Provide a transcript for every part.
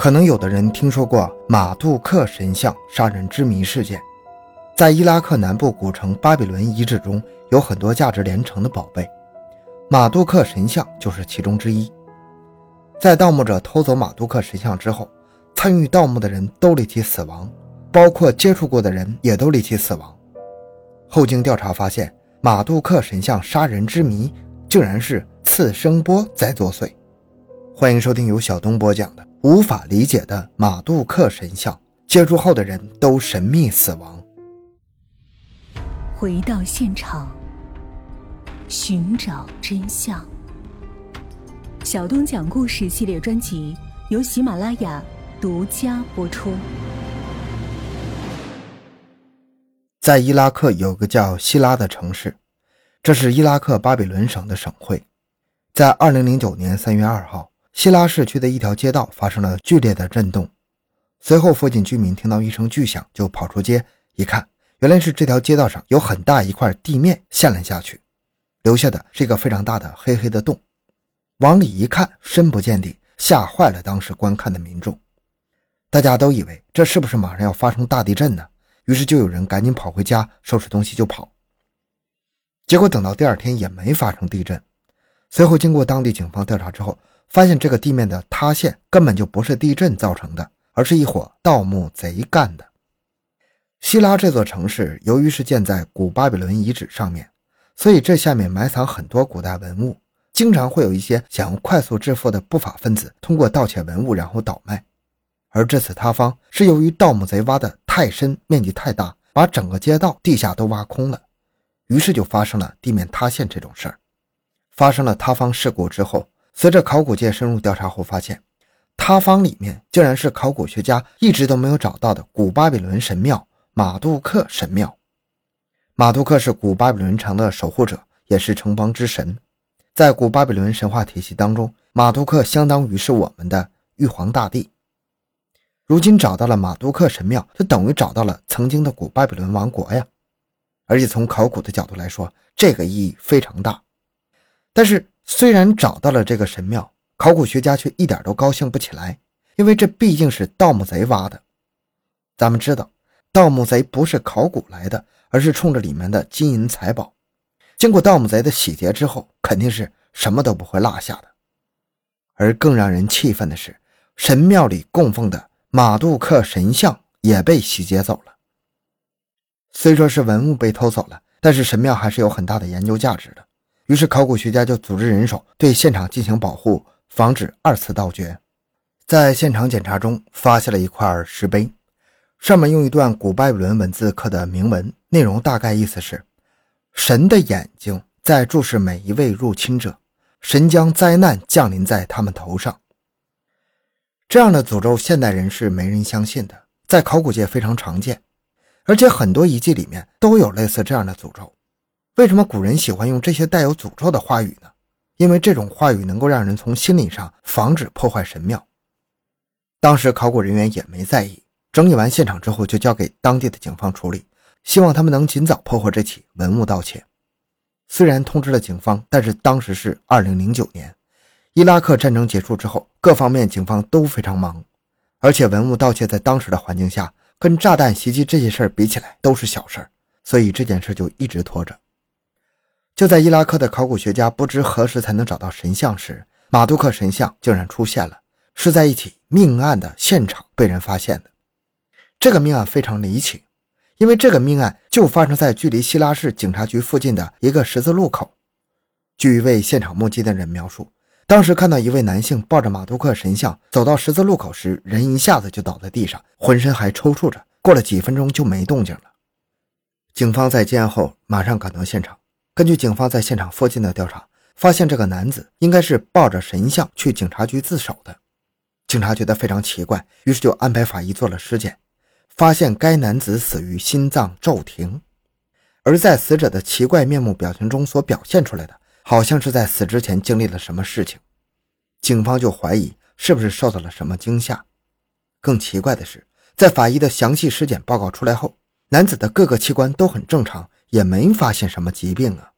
可能有的人听说过马杜克神像杀人之谜事件，在伊拉克南部古城巴比伦遗址中有很多价值连城的宝贝，马杜克神像就是其中之一。在盗墓者偷走马杜克神像之后，参与盗墓的人都立即死亡，包括接触过的人也都立即死亡。后经调查发现，马杜克神像杀人之谜竟然是次声波在作祟。欢迎收听由小东播讲的。无法理解的马杜克神像，接触后的人都神秘死亡。回到现场，寻找真相。小东讲故事系列专辑由喜马拉雅独家播出。在伊拉克有个叫希拉的城市，这是伊拉克巴比伦省的省会。在二零零九年三月二号。希拉市区的一条街道发生了剧烈的震动，随后附近居民听到一声巨响，就跑出街一看，原来是这条街道上有很大一块地面陷了下去，留下的是一个非常大的黑黑的洞。往里一看，深不见底，吓坏了当时观看的民众。大家都以为这是不是马上要发生大地震呢？于是就有人赶紧跑回家收拾东西就跑。结果等到第二天也没发生地震。随后经过当地警方调查之后。发现这个地面的塌陷根本就不是地震造成的，而是一伙盗墓贼干的。希拉这座城市由于是建在古巴比伦遗址上面，所以这下面埋藏很多古代文物，经常会有一些想快速致富的不法分子通过盗窃文物然后倒卖。而这次塌方是由于盗墓贼挖的太深，面积太大，把整个街道地下都挖空了，于是就发生了地面塌陷这种事儿。发生了塌方事故之后。随着考古界深入调查后，发现塌方里面竟然是考古学家一直都没有找到的古巴比伦神庙马杜克神庙。马杜克是古巴比伦城的守护者，也是城邦之神。在古巴比伦神话体系当中，马杜克相当于是我们的玉皇大帝。如今找到了马杜克神庙，就等于找到了曾经的古巴比伦王国呀！而且从考古的角度来说，这个意义非常大。但是。虽然找到了这个神庙，考古学家却一点都高兴不起来，因为这毕竟是盗墓贼挖的。咱们知道，盗墓贼不是考古来的，而是冲着里面的金银财宝。经过盗墓贼的洗劫之后，肯定是什么都不会落下的。而更让人气愤的是，神庙里供奉的马杜克神像也被洗劫走了。虽说是文物被偷走了，但是神庙还是有很大的研究价值的。于是，考古学家就组织人手对现场进行保护，防止二次盗掘。在现场检查中，发现了一块石碑，上面用一段古巴比伦文字刻的铭文，内容大概意思是：神的眼睛在注视每一位入侵者，神将灾难降临在他们头上。这样的诅咒，现代人是没人相信的，在考古界非常常见，而且很多遗迹里面都有类似这样的诅咒。为什么古人喜欢用这些带有诅咒的话语呢？因为这种话语能够让人从心理上防止破坏神庙。当时考古人员也没在意，整理完现场之后就交给当地的警方处理，希望他们能尽早破获这起文物盗窃。虽然通知了警方，但是当时是二零零九年，伊拉克战争结束之后，各方面警方都非常忙，而且文物盗窃在当时的环境下，跟炸弹袭击这些事儿比起来都是小事儿，所以这件事就一直拖着。就在伊拉克的考古学家不知何时才能找到神像时，马杜克神像竟然出现了，是在一起命案的现场被人发现的。这个命案非常离奇，因为这个命案就发生在距离希拉市警察局附近的一个十字路口。据一位现场目击的人描述，当时看到一位男性抱着马杜克神像走到十字路口时，人一下子就倒在地上，浑身还抽搐着，过了几分钟就没动静了。警方在接案后马上赶到现场。根据警方在现场附近的调查，发现这个男子应该是抱着神像去警察局自首的。警察觉得非常奇怪，于是就安排法医做了尸检，发现该男子死于心脏骤停。而在死者的奇怪面目表情中所表现出来的，好像是在死之前经历了什么事情。警方就怀疑是不是受到了什么惊吓。更奇怪的是，在法医的详细尸检报告出来后，男子的各个器官都很正常。也没发现什么疾病啊。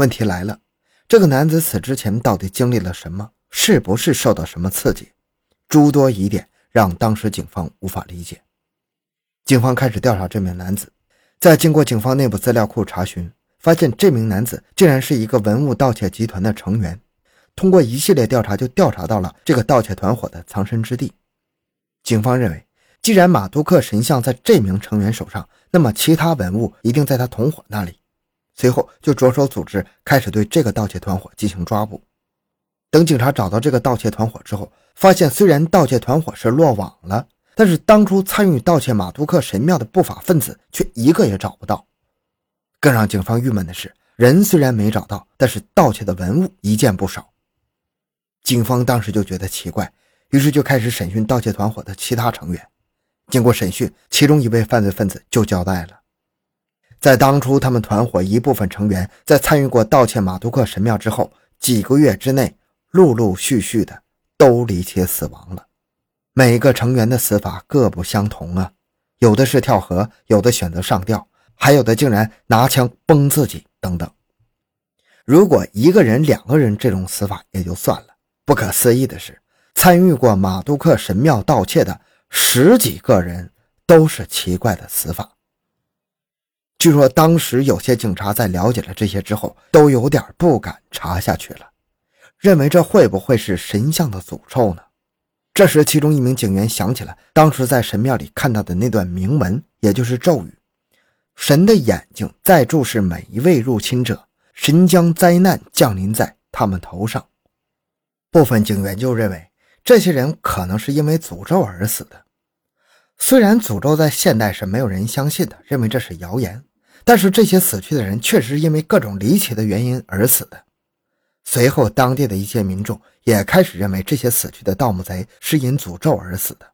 问题来了，这个男子死之前到底经历了什么？是不是受到什么刺激？诸多疑点让当时警方无法理解。警方开始调查这名男子，在经过警方内部资料库查询，发现这名男子竟然是一个文物盗窃集团的成员。通过一系列调查，就调查到了这个盗窃团伙的藏身之地。警方认为，既然马杜克神像在这名成员手上，那么其他文物一定在他同伙那里。随后就着手组织，开始对这个盗窃团伙进行抓捕。等警察找到这个盗窃团伙之后，发现虽然盗窃团伙是落网了，但是当初参与盗窃马杜克神庙的不法分子却一个也找不到。更让警方郁闷的是，人虽然没找到，但是盗窃的文物一件不少。警方当时就觉得奇怪，于是就开始审讯盗窃团伙的其他成员。经过审讯，其中一位犯罪分子就交代了，在当初他们团伙一部分成员在参与过盗窃马杜克神庙之后，几个月之内陆陆续续的都离奇死亡了。每个成员的死法各不相同啊，有的是跳河，有的选择上吊，还有的竟然拿枪崩自己等等。如果一个人、两个人这种死法也就算了。不可思议的是，参与过马杜克神庙盗窃的十几个人都是奇怪的死法。据说当时有些警察在了解了这些之后，都有点不敢查下去了，认为这会不会是神像的诅咒呢？这时，其中一名警员想起了当时在神庙里看到的那段铭文，也就是咒语：“神的眼睛在注视每一位入侵者，神将灾难降临在他们头上。”部分警员就认为，这些人可能是因为诅咒而死的。虽然诅咒在现代是没有人相信的，认为这是谣言，但是这些死去的人确实因为各种离奇的原因而死的。随后，当地的一些民众也开始认为这些死去的盗墓贼是因诅咒而死的。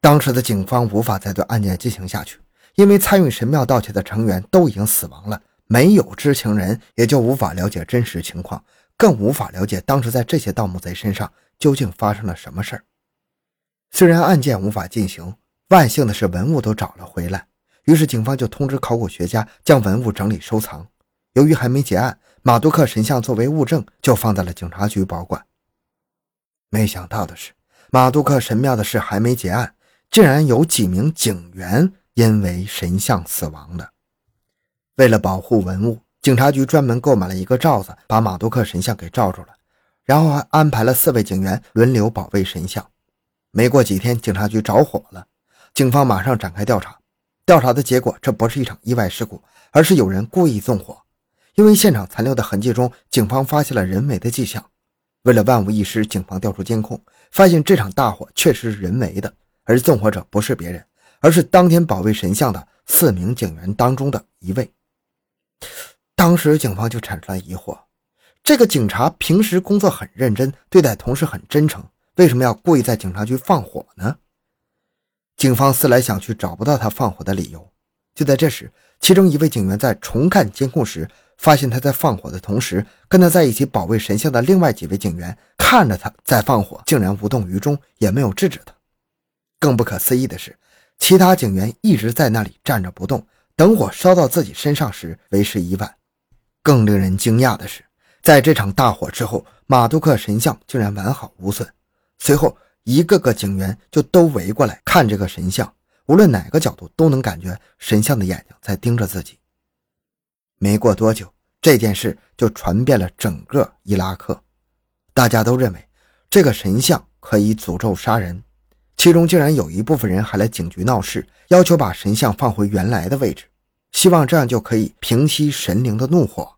当时的警方无法再对案件进行下去，因为参与神庙盗窃的成员都已经死亡了，没有知情人，也就无法了解真实情况。更无法了解当时在这些盗墓贼身上究竟发生了什么事儿。虽然案件无法进行，万幸的是文物都找了回来。于是警方就通知考古学家将文物整理收藏。由于还没结案，马杜克神像作为物证就放在了警察局保管。没想到的是，马杜克神庙的事还没结案，竟然有几名警员因为神像死亡了。为了保护文物。警察局专门购买了一个罩子，把马杜克神像给罩住了，然后还安排了四位警员轮流保卫神像。没过几天，警察局着火了，警方马上展开调查。调查的结果，这不是一场意外事故，而是有人故意纵火。因为现场残留的痕迹中，警方发现了人为的迹象。为了万无一失，警方调出监控，发现这场大火确实是人为的，而纵火者不是别人，而是当天保卫神像的四名警员当中的一位。当时警方就产生了疑惑：这个警察平时工作很认真，对待同事很真诚，为什么要故意在警察局放火呢？警方思来想去，找不到他放火的理由。就在这时，其中一位警员在重看监控时，发现他在放火的同时，跟他在一起保卫神像的另外几位警员看着他在放火，竟然无动于衷，也没有制止他。更不可思议的是，其他警员一直在那里站着不动，等火烧到自己身上时，为时已晚。更令人惊讶的是，在这场大火之后，马杜克神像竟然完好无损。随后，一个个警员就都围过来看这个神像，无论哪个角度都能感觉神像的眼睛在盯着自己。没过多久，这件事就传遍了整个伊拉克，大家都认为这个神像可以诅咒杀人，其中竟然有一部分人还来警局闹事，要求把神像放回原来的位置。希望这样就可以平息神灵的怒火。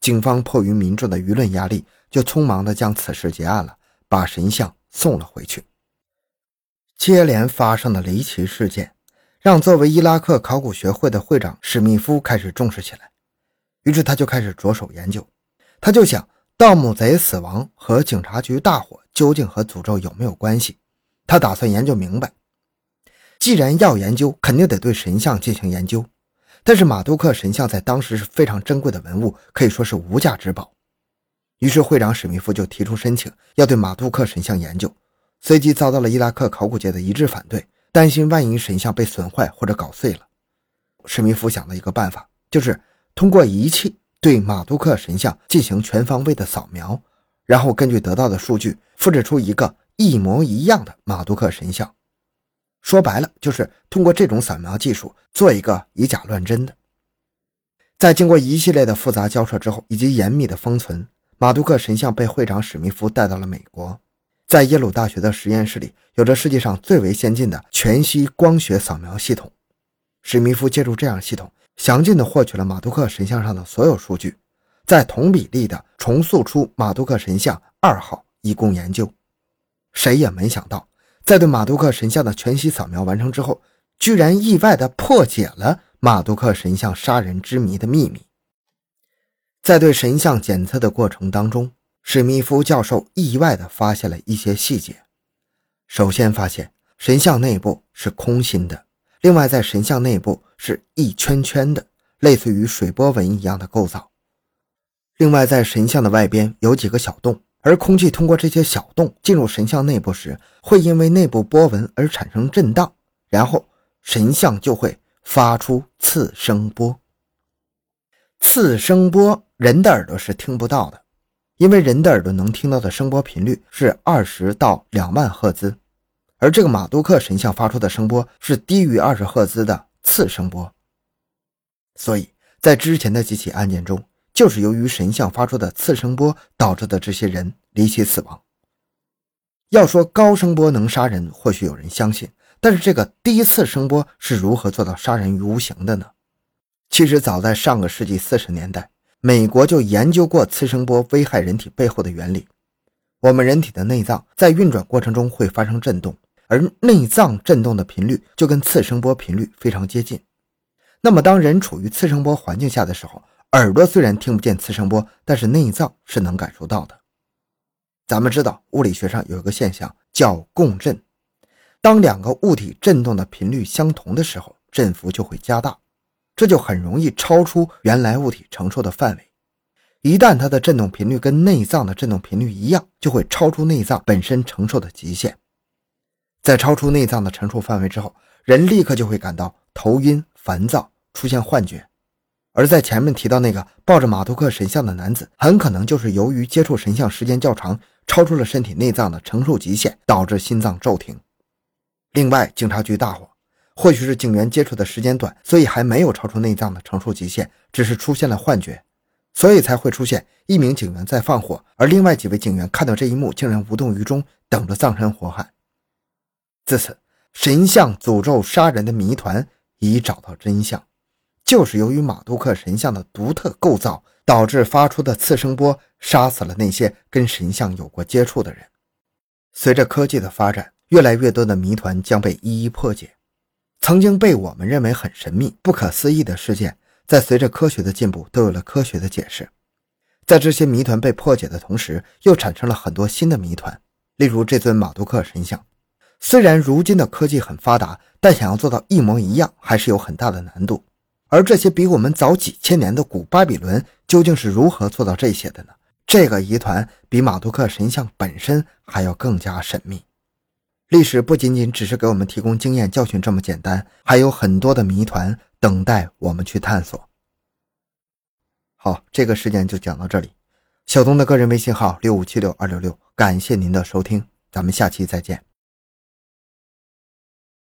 警方迫于民众的舆论压力，就匆忙地将此事结案了，把神像送了回去。接连发生的离奇事件，让作为伊拉克考古学会的会长史密夫开始重视起来。于是他就开始着手研究。他就想，盗墓贼死亡和警察局大火究竟和诅咒有没有关系？他打算研究明白。既然要研究，肯定得对神像进行研究。但是马杜克神像在当时是非常珍贵的文物，可以说是无价之宝。于是会长史密夫就提出申请，要对马杜克神像研究，随即遭到了伊拉克考古界的一致反对，担心万一神像被损坏或者搞碎了。史密夫想了一个办法，就是通过仪器对马杜克神像进行全方位的扫描，然后根据得到的数据复制出一个一模一样的马杜克神像。说白了，就是通过这种扫描技术做一个以假乱真的。在经过一系列的复杂交涉之后，以及严密的封存，马杜克神像被会长史密夫带到了美国，在耶鲁大学的实验室里，有着世界上最为先进的全息光学扫描系统。史密夫借助这样系统，详尽地获取了马杜克神像上的所有数据，在同比例地重塑出马杜克神像二号，以供研究。谁也没想到。在对马杜克神像的全息扫描完成之后，居然意外地破解了马杜克神像杀人之谜的秘密。在对神像检测的过程当中，史密夫教授意外地发现了一些细节。首先发现神像内部是空心的，另外在神像内部是一圈圈的，类似于水波纹一样的构造。另外在神像的外边有几个小洞。而空气通过这些小洞进入神像内部时，会因为内部波纹而产生震荡，然后神像就会发出次声波。次声波人的耳朵是听不到的，因为人的耳朵能听到的声波频率是二十到两万赫兹，而这个马杜克神像发出的声波是低于二十赫兹的次声波。所以在之前的几起案件中。就是由于神像发出的次声波导致的这些人离奇死亡。要说高声波能杀人，或许有人相信，但是这个低次声波是如何做到杀人于无形的呢？其实早在上个世纪四十年代，美国就研究过次声波危害人体背后的原理。我们人体的内脏在运转过程中会发生震动，而内脏震动的频率就跟次声波频率非常接近。那么当人处于次声波环境下的时候，耳朵虽然听不见次声波，但是内脏是能感受到的。咱们知道物理学上有一个现象叫共振，当两个物体振动的频率相同的时候，振幅就会加大，这就很容易超出原来物体承受的范围。一旦它的振动频率跟内脏的振动频率一样，就会超出内脏本身承受的极限。在超出内脏的承受范围之后，人立刻就会感到头晕、烦躁，出现幻觉。而在前面提到那个抱着马杜克神像的男子，很可能就是由于接触神像时间较长，超出了身体内脏的承受极限，导致心脏骤停。另外，警察局大火，或许是警员接触的时间短，所以还没有超出内脏的承受极限，只是出现了幻觉，所以才会出现一名警员在放火，而另外几位警员看到这一幕，竟然无动于衷，等着葬身火海。自此，神像诅咒杀人的谜团已找到真相。就是由于马杜克神像的独特构造，导致发出的次声波杀死了那些跟神像有过接触的人。随着科技的发展，越来越多的谜团将被一一破解。曾经被我们认为很神秘、不可思议的事件，在随着科学的进步，都有了科学的解释。在这些谜团被破解的同时，又产生了很多新的谜团。例如这尊马杜克神像，虽然如今的科技很发达，但想要做到一模一样，还是有很大的难度。而这些比我们早几千年的古巴比伦究竟是如何做到这些的呢？这个疑团比马杜克神像本身还要更加神秘。历史不仅仅只是给我们提供经验教训这么简单，还有很多的谜团等待我们去探索。好，这个事件就讲到这里。小东的个人微信号六五七六二六六，感谢您的收听，咱们下期再见。